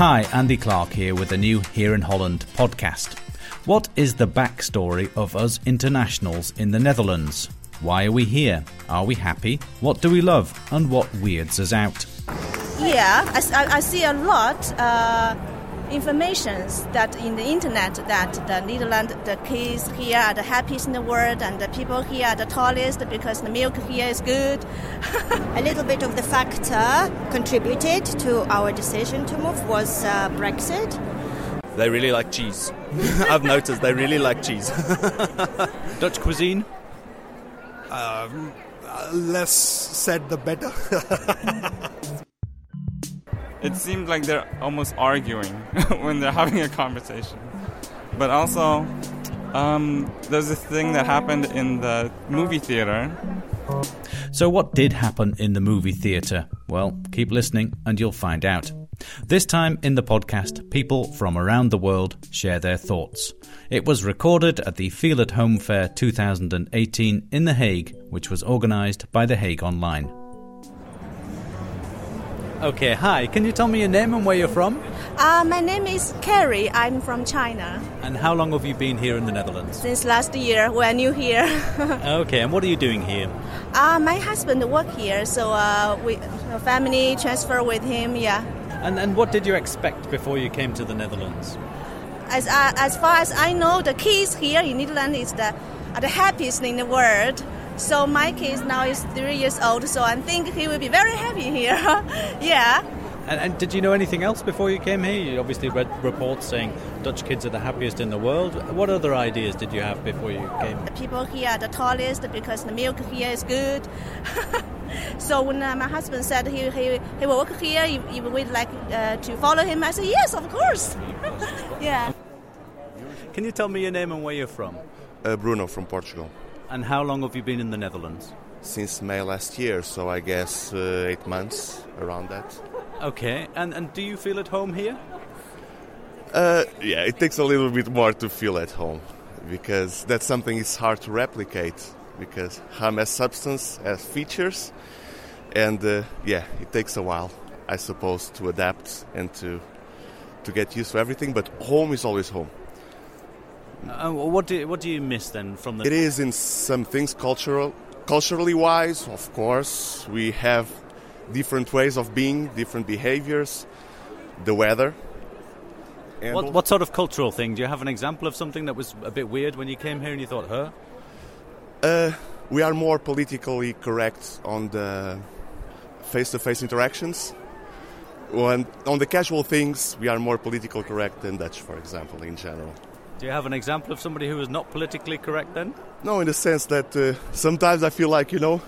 Hi, Andy Clark here with a new Here in Holland podcast. What is the backstory of us internationals in the Netherlands? Why are we here? Are we happy? What do we love? And what weirds us out? Yeah, I, I see a lot uh, informations that in the internet that the Netherlands, the kids here are the happiest in the world, and the people here are the tallest because the milk here is good. a little bit of the factor contributed to our decision to move was uh, Brexit. They really like cheese. I've noticed they really like cheese. Dutch cuisine? Um, less said, the better. It seemed like they're almost arguing when they're having a conversation. But also, um, there's a thing that happened in the movie theater. So, what did happen in the movie theatre? Well, keep listening and you'll find out. This time in the podcast, people from around the world share their thoughts. It was recorded at the Feel at Home Fair 2018 in The Hague, which was organised by The Hague Online. Okay, hi. Can you tell me your name and where you're from? Uh, my name is Carrie. I'm from China. And how long have you been here in the Netherlands? Since last year, when new here. okay, and what are you doing here? Uh, my husband work here, so uh, we family transfer with him. Yeah. And and what did you expect before you came to the Netherlands? As uh, as far as I know, the kids here in Netherlands is the are the happiest in the world. So my kid now is three years old, so I think he will be very happy here. yeah. And, and, did you know anything else before you came here? You obviously read reports saying Dutch kids are the happiest in the world. What other ideas did you have before you came? The people here are the tallest because the milk here is good. so when uh, my husband said he, he, he will work here, you, you would like uh, to follow him, I said, yes, of course. yeah. Can you tell me your name and where you're from? Uh, Bruno from Portugal. And how long have you been in the Netherlands? Since May last year, so I guess uh, eight months around that. Okay, and, and do you feel at home here? Uh, yeah, it takes a little bit more to feel at home because that's something it's hard to replicate because ham has substance, has features, and uh, yeah, it takes a while, I suppose, to adapt and to to get used to everything. But home is always home. Uh, what do what do you miss then from the? It is in some things cultural, culturally wise. Of course, we have different ways of being, different behaviors, the weather. What, what sort of cultural thing? Do you have an example of something that was a bit weird when you came here and you thought, "Huh"? Uh, we are more politically correct on the face-to-face interactions. When, on the casual things, we are more politically correct than Dutch, for example, in general. Do you have an example of somebody who is not politically correct then? No, in the sense that uh, sometimes I feel like, you know,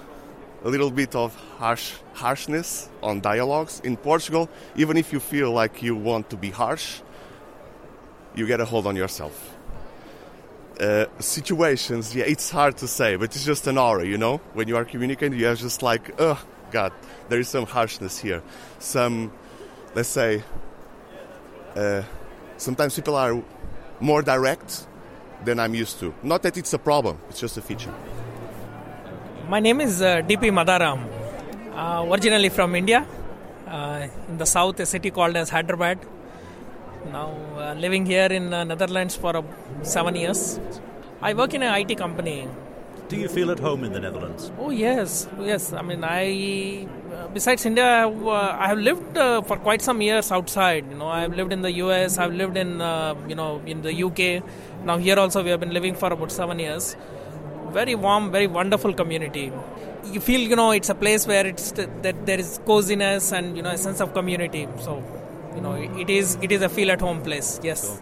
a little bit of harsh harshness on dialogues. In Portugal, even if you feel like you want to be harsh, you get a hold on yourself. Uh, situations, yeah, it's hard to say, but it's just an aura, you know? When you are communicating, you are just like, oh, God, there is some harshness here. Some, let's say, uh, sometimes people are more direct than I'm used to. Not that it's a problem, it's just a feature. My name is uh, DP Madaram, uh, originally from India, uh, in the south, a city called as Hyderabad. Now uh, living here in uh, Netherlands for seven years. I work in an IT company. Do you feel at home in the Netherlands? Oh yes, yes. I mean, I besides India, I have, uh, I have lived uh, for quite some years outside. You know, I have lived in the US. I've lived in uh, you know in the UK. Now here also we have been living for about seven years. Very warm, very wonderful community. You feel you know it's a place where it's that there is coziness and you know a sense of community. So you know it is it is a feel at home place. Yes.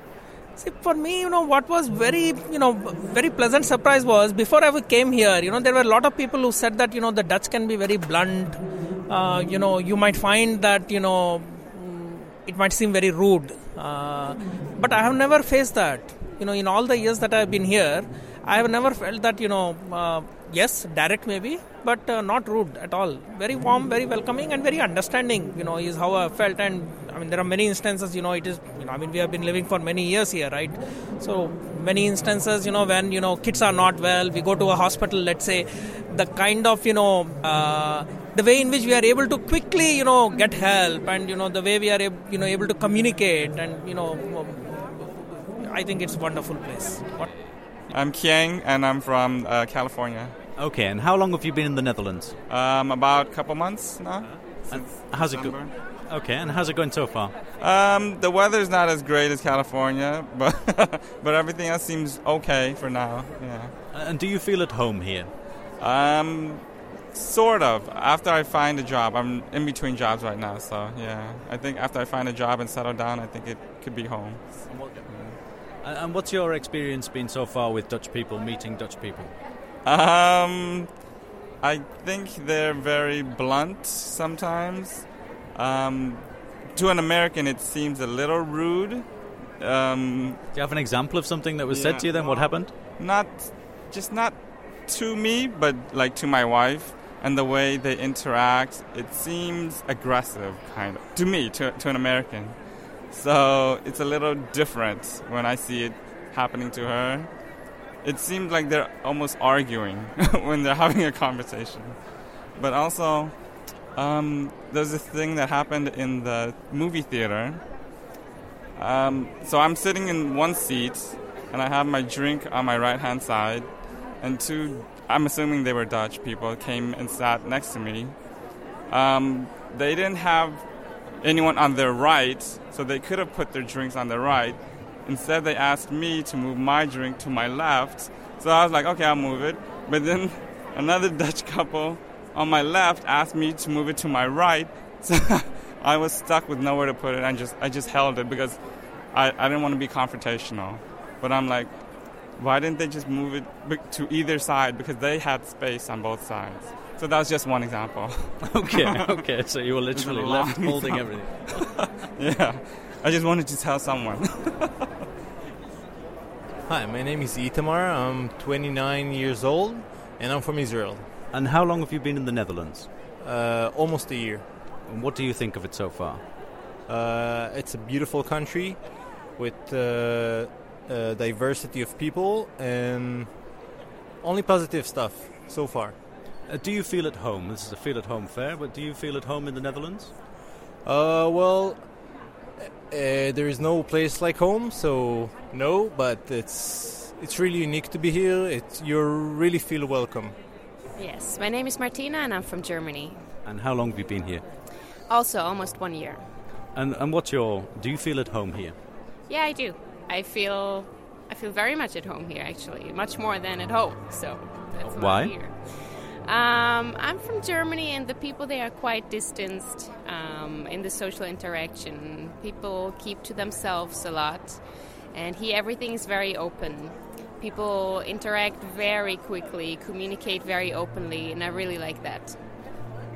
See, for me, you know, what was very, you know, very pleasant surprise was before I came here, you know, there were a lot of people who said that, you know, the Dutch can be very blunt. Uh, you know, you might find that, you know, it might seem very rude. Uh, but I have never faced that. You know, in all the years that I've been here, I have never felt that, you know, uh, yes, direct maybe, but uh, not rude at all. Very warm, very welcoming, and very understanding. You know, is how I felt. And I mean, there are many instances. You know, it is. You know, I mean, we have been living for many years here, right? So many instances. You know, when you know kids are not well, we go to a hospital. Let's say, the kind of you know uh, the way in which we are able to quickly, you know, get help, and you know, the way we are, you know, able to communicate, and you know, I think it's a wonderful place. What? I'm Kiang, and I'm from uh, California. Okay, and how long have you been in the Netherlands? Um, about a couple months now. And how's it going? Okay, and how's it going so far? Um, the weather's not as great as California, but but everything else seems okay for now. Yeah. And do you feel at home here? Um, sort of. After I find a job, I'm in between jobs right now, so yeah. I think after I find a job and settle down, I think it could be home. And what's your experience been so far with Dutch people meeting Dutch people? Um, I think they're very blunt sometimes. Um, to an American, it seems a little rude. Um, Do you have an example of something that was yeah, said to you then? What happened? Not, just not to me, but like to my wife and the way they interact. It seems aggressive, kind of, to me, to, to an American. So it's a little different when I see it happening to her. It seems like they're almost arguing when they're having a conversation. But also, um, there's a thing that happened in the movie theater. Um, so I'm sitting in one seat, and I have my drink on my right hand side, and two, I'm assuming they were Dutch people, came and sat next to me. Um, they didn't have anyone on their right, so they could have put their drinks on their right. Instead, they asked me to move my drink to my left. So I was like, okay, I'll move it. But then another Dutch couple on my left asked me to move it to my right. So I was stuck with nowhere to put it. and just I just held it because I, I didn't want to be confrontational. But I'm like, why didn't they just move it to either side? Because they had space on both sides. So that's just one example. okay, okay. So you were literally left holding everything. yeah, I just wanted to tell someone. Hi, my name is Itamar. I'm 29 years old, and I'm from Israel. And how long have you been in the Netherlands? Uh, almost a year. And what do you think of it so far? Uh, it's a beautiful country with uh, a diversity of people and only positive stuff so far. Uh, do you feel at home? This is a feel at home fair, but do you feel at home in the Netherlands? Uh, well, uh, there is no place like home, so no. But it's it's really unique to be here. It you really feel welcome. Yes, my name is Martina, and I'm from Germany. And how long have you been here? Also, almost one year. And and what's your? Do you feel at home here? Yeah, I do. I feel I feel very much at home here, actually, much more than at home. So that's why. Here. Um, I'm from Germany, and the people there are quite distanced um, in the social interaction. People keep to themselves a lot, and here everything is very open. People interact very quickly, communicate very openly, and I really like that.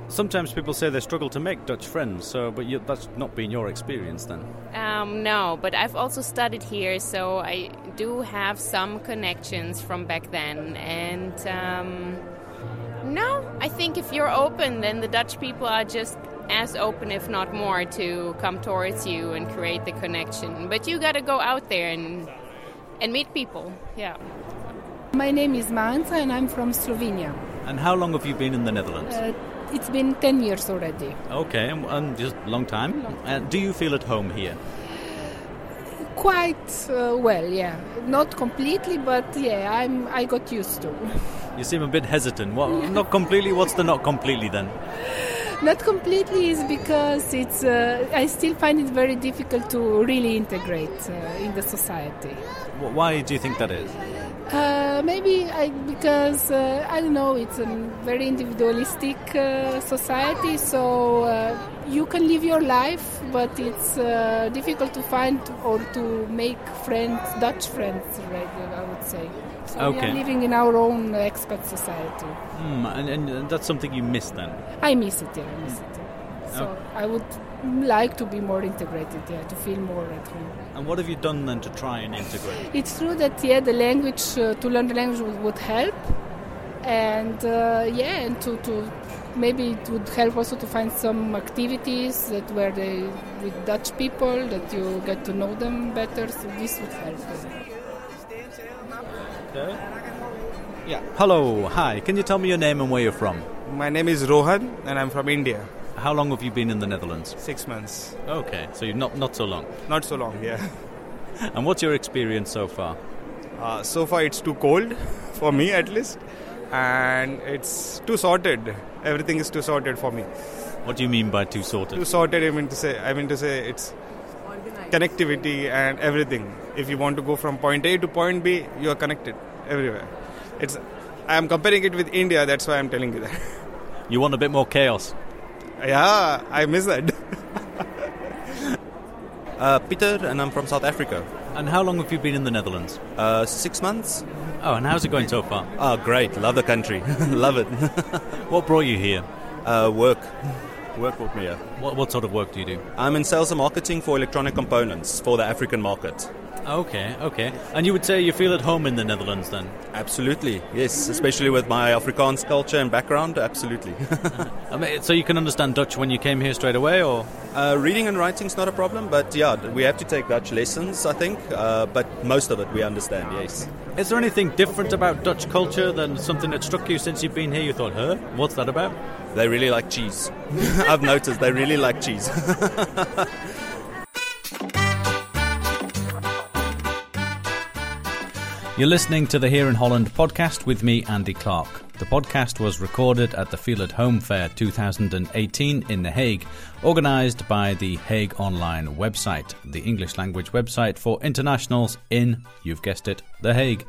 Sometimes people say they struggle to make Dutch friends, so but you, that's not been your experience then. Um, no, but I've also studied here, so I do have some connections from back then, and um, no, I think if you're open, then the Dutch people are just as open, if not more, to come towards you and create the connection. But you got to go out there and and meet people. Yeah. My name is Manza and I'm from Slovenia. And how long have you been in the Netherlands? Uh, it's been 10 years already. Okay, and just a long time. Long time. Uh, do you feel at home here? Quite uh, well, yeah. Not completely, but yeah, I'm I got used to. You seem a bit hesitant. Not completely. What's the not completely then? Not completely is because it's. Uh, I still find it very difficult to really integrate uh, in the society. Why do you think that is? Uh, maybe I, because uh, I don't know. It's a very individualistic uh, society, so uh, you can live your life, but it's difficult to find or to make friends, Dutch friends. Right, I would say. So okay. we are living in our own expat society. Mm, and, and, that's something you miss then? I miss it, yeah, I miss it. So oh. I would like to be more integrated, yeah, to feel more at home. And what have you done then to try and integrate? It's true that, yeah, the language, uh, to learn the language would, would help. And, uh, yeah, and to, to maybe it would help also to find some activities that where they with Dutch people that you get to know them better. So this would help. Okay. Yeah. Hello. Hi. Can you tell me your name and where you're from? My name is Rohan, and I'm from India. How long have you been in the Netherlands? Six months. Okay, so you're not not so long. Not so long, yeah. And what's your experience so far? Uh, so far, it's too cold for me, at least, and it's too sorted. Everything is too sorted for me. What do you mean by too sorted? Too sorted. I mean to say. I mean to say it's connectivity and everything. If you want to go from point A to point B, you are connected everywhere. It's. I am comparing it with India. That's why I'm telling you that. You want a bit more chaos? Yeah, I miss that. Uh, Peter, and I'm from South Africa. And how long have you been in the Netherlands? Uh, six months. Oh, and how's it going so far? Oh, great. Love the country. Love it. what brought you here? Uh, work. Work brought me here. What, what sort of work do you do? I'm in sales and marketing for electronic components for the African market. Okay, okay. And you would say you feel at home in the Netherlands then? Absolutely, yes. Especially with my Afrikaans culture and background, absolutely. I mean, so you can understand Dutch when you came here straight away, or? Uh, reading and writing's not a problem, but yeah, we have to take Dutch lessons, I think. Uh, but most of it we understand, yes. Is there anything different about Dutch culture than something that struck you since you've been here? You thought, huh? What's that about? They really like cheese. I've noticed they really like cheese. You're listening to the Here in Holland podcast with me, Andy Clark. The podcast was recorded at the Feel at Home Fair 2018 in The Hague, organised by the Hague Online website, the English language website for internationals in, you've guessed it, The Hague.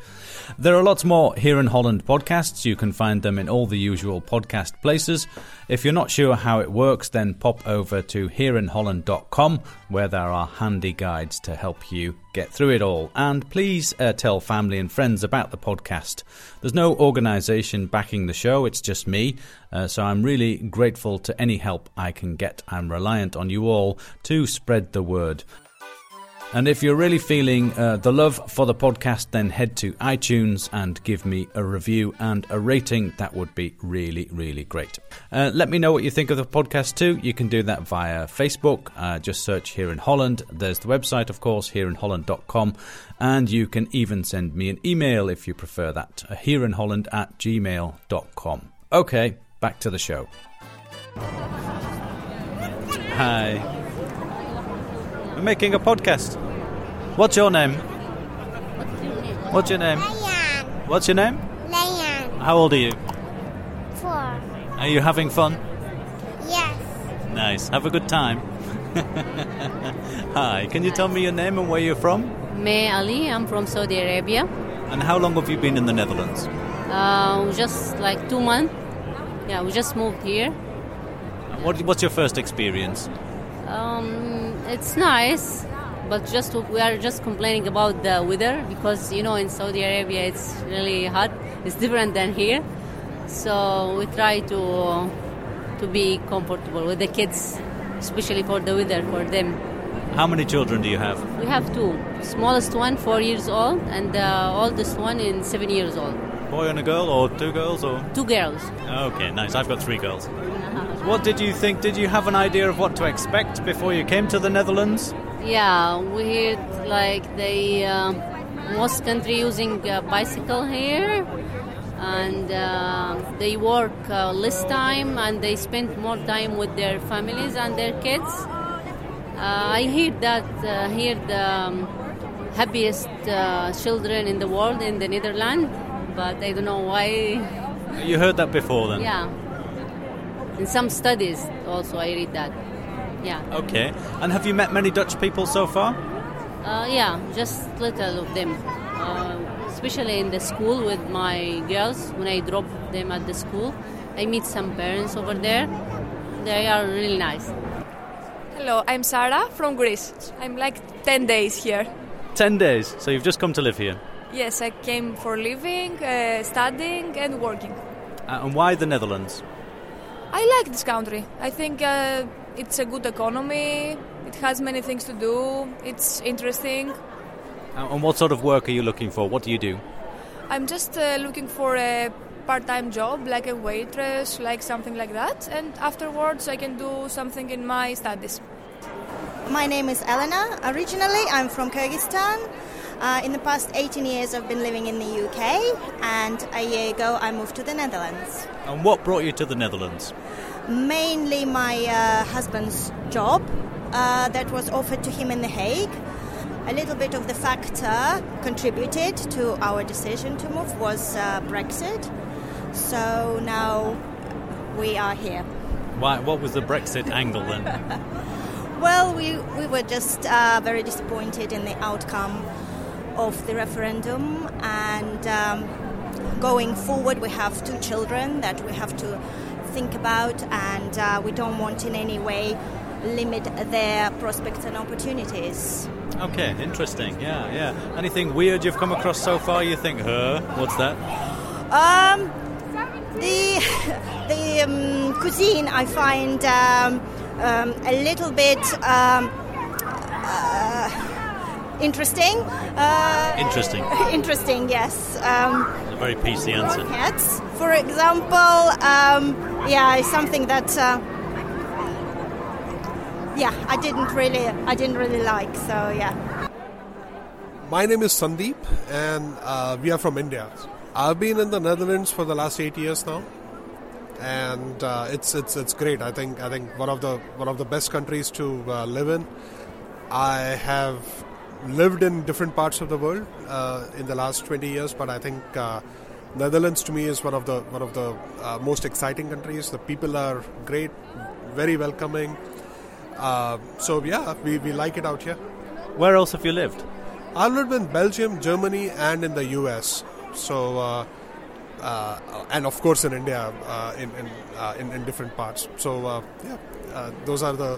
There are lots more Here in Holland podcasts. You can find them in all the usual podcast places. If you're not sure how it works, then pop over to hereinholland.com where there are handy guides to help you get through it all. And please uh, tell family and friends about the podcast. There's no organisation backing the show, it's just me. Uh, so I'm really grateful to any help I can get. I'm reliant on you all to spread the word. And if you're really feeling uh, the love for the podcast, then head to iTunes and give me a review and a rating. That would be really, really great. Uh, let me know what you think of the podcast too. You can do that via Facebook. Uh, just search Here in Holland. There's the website, of course, hereinholland.com. And you can even send me an email if you prefer that, uh, hereinholland at gmail.com. Okay, back to the show. Hi. We're making a podcast. What's your name? What's your name? Leon. What's your name? Leon. How old are you? Four. Are you having fun? Yes. Nice. Have a good time. Hi. Can you tell me your name and where you're from? May Ali, I'm from Saudi Arabia. And how long have you been in the Netherlands? Uh, just like two months. Yeah, we just moved here. What, what's your first experience? Um, it's nice, but just we are just complaining about the weather because you know in Saudi Arabia it's really hot. It's different than here, so we try to to be comfortable with the kids, especially for the weather for them. How many children do you have? We have two. Smallest one four years old, and the oldest one in seven years old. Boy and a girl, or two girls, or two girls. Okay, nice. I've got three girls. What did you think? Did you have an idea of what to expect before you came to the Netherlands? Yeah, we heard like the uh, most country using uh, bicycle here, and uh, they work uh, less time and they spend more time with their families and their kids. Uh, I hear that uh, here the um, happiest children in the world in the Netherlands, but I don't know why. You heard that before, then? Yeah. In some studies, also, I read that. Yeah. Okay. And have you met many Dutch people so far? Uh, yeah, just little of them. Uh, especially in the school with my girls, when I drop them at the school, I meet some parents over there. They are really nice. Hello, I'm Sarah from Greece. I'm like 10 days here. 10 days? So you've just come to live here? Yes, I came for living, uh, studying, and working. Uh, and why the Netherlands? I like this country. I think uh, it's a good economy. It has many things to do. It's interesting. Uh, and what sort of work are you looking for? What do you do? I'm just uh, looking for a part-time job, like a waitress, like something like that. And afterwards, I can do something in my studies. My name is Elena. Originally, I'm from Kyrgyzstan. Uh, in the past 18 years, I've been living in the UK, and a year ago, I moved to the Netherlands. And what brought you to the Netherlands? Mainly my uh, husband's job uh, that was offered to him in The Hague. A little bit of the factor contributed to our decision to move was uh, Brexit. So now we are here. Why, what was the Brexit angle then? Well, we, we were just uh, very disappointed in the outcome of the referendum, and um, going forward, we have two children that we have to think about, and uh, we don't want in any way limit their prospects and opportunities. Okay, interesting. Yeah, yeah. Anything weird you've come across so far? You think, huh? What's that? Um, the the um, cuisine I find um, um, a little bit um, uh, interesting. Uh, Interesting. interesting, yes. Um, a very PC answer. Cats, for example, um, yeah, something that. Uh, yeah, I didn't really, I didn't really like. So yeah. My name is Sandeep, and uh, we are from India. I've been in the Netherlands for the last eight years now, and uh, it's it's it's great. I think I think one of the one of the best countries to uh, live in. I have lived in different parts of the world uh, in the last 20 years, but I think uh, Netherlands to me is one of the one of the uh, most exciting countries. The people are great, very welcoming. Uh, so yeah, we, we like it out here. Where else have you lived? I've lived in Belgium, Germany, and in the US. So, uh, uh, and of course in India, uh, in in, uh, in in different parts. So uh, yeah, uh, those are the.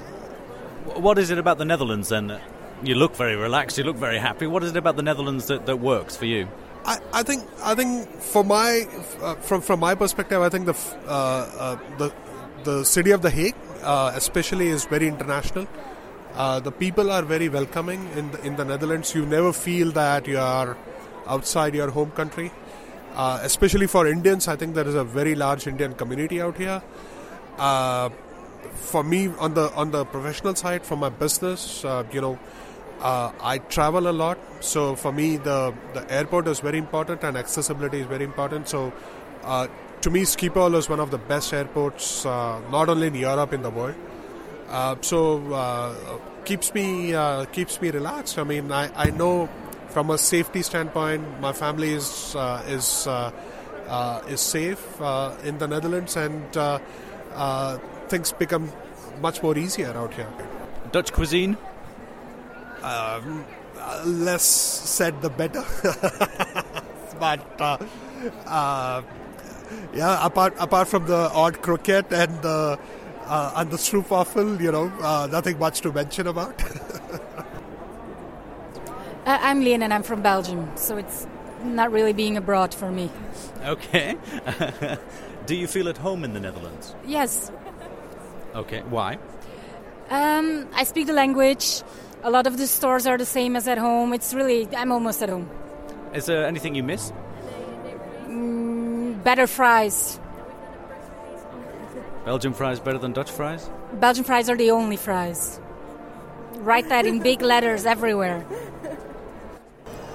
What is it about the Netherlands then? You look very relaxed. You look very happy. What is it about the Netherlands that, that works for you? I, I think I think for my uh, from from my perspective, I think the uh, uh, the the city of the Hague, uh, especially, is very international. Uh, the people are very welcoming in the, in the Netherlands. You never feel that you are outside your home country. Uh, especially for Indians, I think there is a very large Indian community out here. For me, on the on the professional side, for my business, uh, you know, uh, I travel a lot. So for me, the the airport is very important and accessibility is very important. So uh, to me, Schiphol is one of the best airports, uh, not only in Europe, in the world. Uh, so uh, keeps me uh, keeps me relaxed. I mean, I, I know from a safety standpoint, my family is is is safe in the Netherlands, and things become much more easier out here. Dutch cuisine? Um, uh, less said, the better. but uh, uh, yeah, apart apart from the odd croquette and the uh, and the stroopwafel, you know, uh, nothing much to mention about. Uh, I'm Lien and I'm from Belgium, so it's not really being abroad for me. Okay. Do you feel at home in the Netherlands? Yes, Okay. Why? um, I speak the language. A lot of the stores are the same as at home. It's really, I'm almost at home. Is there anything you miss? Mm, better fries. Belgian fries better than Dutch fries? Belgian fries are the only fries. Write that in big letters everywhere.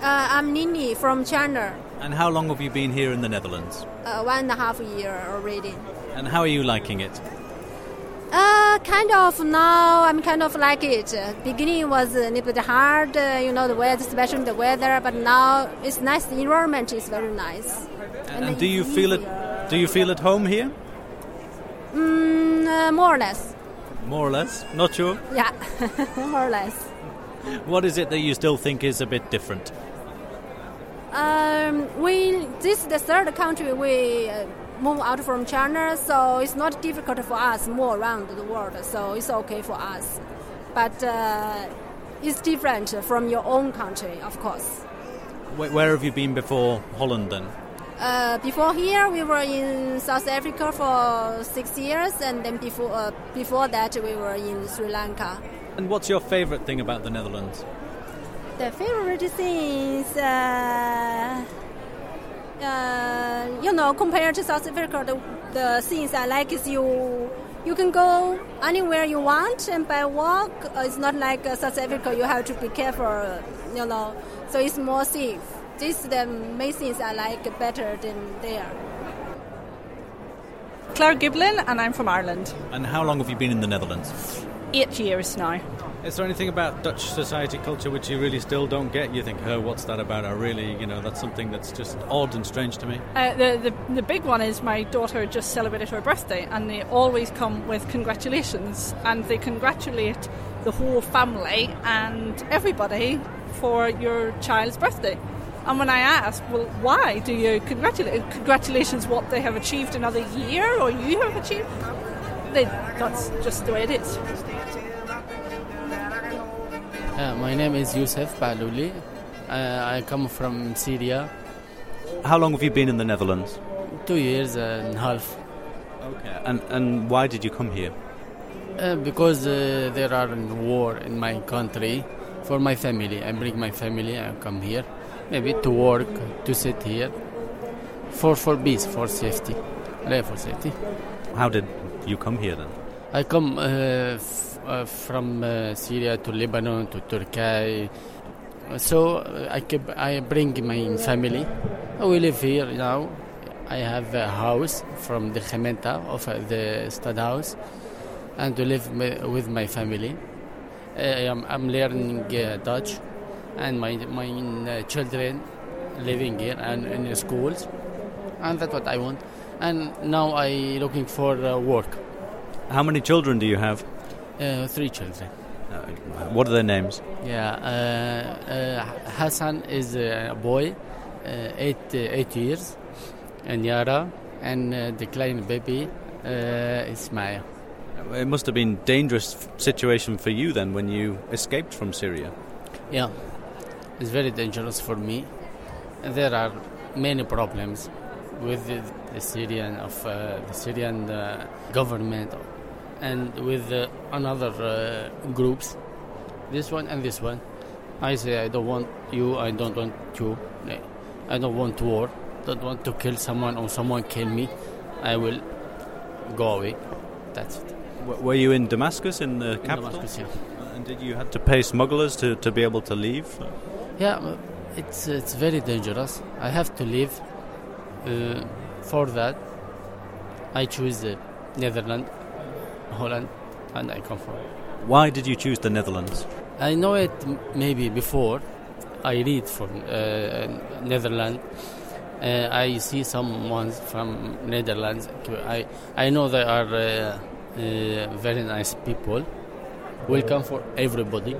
Uh, I'm Nini from China. And how long have you been here in the Netherlands? Uh, one and a half year already. And how are you liking it? Kind of now I'm kind of like it. Beginning was a little bit hard, uh, you know, the weather, especially the weather. But now it's nice. The environment is very nice. And, and do you feel it? Do you feel at home here? Mm, uh, more or less. More or less. Not sure. Yeah, more or less. What is it that you still think is a bit different? Um, we this is the third country we uh, move out from China, so it's not difficult for us more around the world. So it's okay for us, but uh, it's different from your own country, of course. Where, where have you been before Holland then? Uh, before here, we were in South Africa for six years, and then before uh, before that, we were in Sri Lanka. And what's your favourite thing about the Netherlands? The favorite things, uh, uh, you know, compared to South Africa, the, the things I like is you you can go anywhere you want and by walk. Uh, it's not like uh, South Africa. You have to be careful, uh, you know. So it's more safe. This the main things I like better than there. Claire Giblin, and I'm from Ireland. And how long have you been in the Netherlands? Eight years now. Is there anything about Dutch society culture which you really still don't get? You think, oh, what's that about? I really, you know, that's something that's just odd and strange to me. Uh, the, the the big one is my daughter just celebrated her birthday, and they always come with congratulations, and they congratulate the whole family and everybody for your child's birthday. And when I ask, well, why do you congratulate? Congratulations, what they have achieved another year, or you have achieved. They, that's just the way it is. Uh, my name is Youssef Balouli. Uh, I come from Syria. How long have you been in the Netherlands? Two years and a half. Okay. And and why did you come here? Uh, because uh, there are war in my country. For my family, I bring my family. I come here, maybe to work, to sit here, for for peace, for safety, life for safety. How did you come here then? I come uh, from uh, Syria to Lebanon to Turkey. So I, keep, I bring my family. We live here now. I have a house from the Gementa of uh, the Stadhouse and to live with my family. Uh, I'm, I'm learning uh, Dutch and my, my uh, children living here and in schools and that's what I want. And now I looking for work. How many children do you have? Uh, three children. Uh, what are their names? Yeah, uh, uh, Hassan is a boy, uh, eight uh, eight years, and Yara, and uh, the kleine baby uh, Ismail. It must have been dangerous situation for you then when you escaped from Syria. Yeah, it's very dangerous for me. There are many problems with the, the Syrian of uh, the Syrian uh, government and with uh, another uh, groups. This one and this one. I say I don't want you. I don't want you. I don't want war. Don't want to kill someone or someone kill me. I will go away. That's it. W- were you in Damascus in the In capital? Damascus, yeah. And did you have to pay smugglers to, to be able to leave? Yeah, uh, it's it's very dangerous. I have to leave. Uh, for that, I choose the Netherlands, Holland, and I come from. Why did you choose the Netherlands? I know it maybe before. I read from uh, Netherlands. Uh, I see some ones from Netherlands. I I know they are uh, uh, very nice people. Welcome for everybody,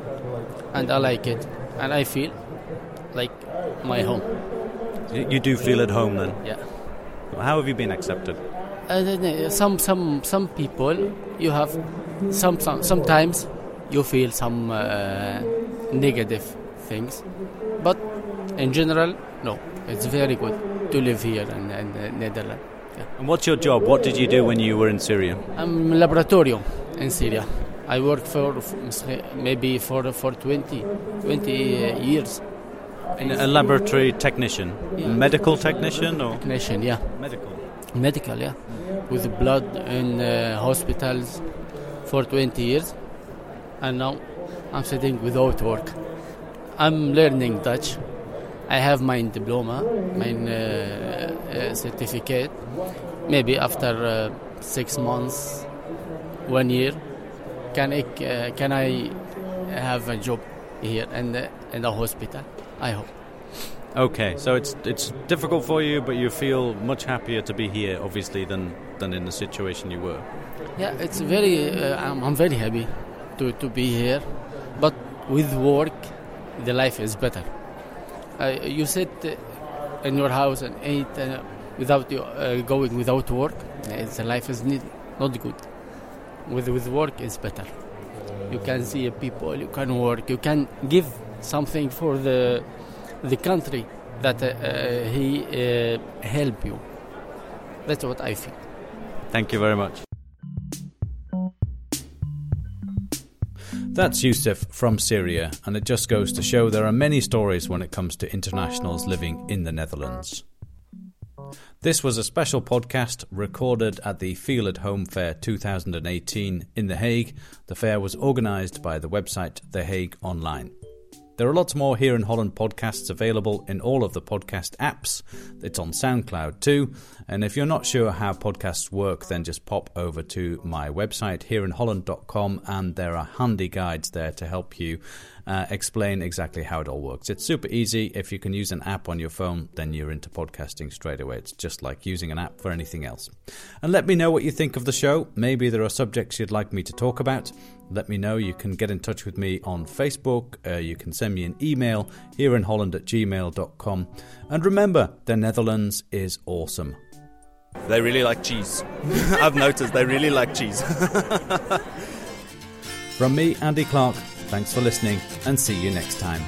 and I like it. And I feel like my home. You do feel at home then? Yeah. How have you been accepted? Don't some some some people you have some, some sometimes you feel some uh, negative things, but in general, no. It's very good to live here in, in uh, Netherlands. Yeah. And what's your job? What did you do when you were in Syria? I'm laboratorio in Syria. I work for maybe for for 20, 20 years. In a laboratory technician, Yeah. medical technician, or Technician, yeah. medical. Medical, yeah. With blood in uh, hospitals for 20 years. And now I'm sitting without work. I'm learning Dutch. I have my diploma, my uh, uh, certificate. Maybe after uh, six months, one year, can I, uh, can I have a job here in the, in the hospital? I hope. Okay, so it's it's difficult for you, but you feel much happier to be here, obviously, than than in the situation you were. Yeah, it's very. Uh, I'm, I'm very happy to, to be here, but with work, the life is better. Uh, you sit uh, in your house and eat uh, without uh, going without work. The life is need, not good. With with work, it's better. You can see people. You can work. You can give something for the the country that uh, uh, he uh, help you. That's what I feel. Thank you very much. That's Yusuf from Syria, and it just goes to show there are many stories when it comes to internationals living in the Netherlands. This was a special podcast recorded at the Feel at Home Fair 2018 in The Hague. The fair was organised by the website The Hague Online. There are lots more Here in Holland podcasts available in all of the podcast apps. It's on SoundCloud too. And if you're not sure how podcasts work, then just pop over to my website, hereinholland.com, and there are handy guides there to help you uh, explain exactly how it all works. It's super easy. If you can use an app on your phone, then you're into podcasting straight away. It's just like using an app for anything else. And let me know what you think of the show. Maybe there are subjects you'd like me to talk about. Let me know. You can get in touch with me on Facebook. Uh, you can send me an email here in Holland at gmail.com. And remember, the Netherlands is awesome. They really like cheese. I've noticed they really like cheese. From me, Andy Clark, thanks for listening and see you next time.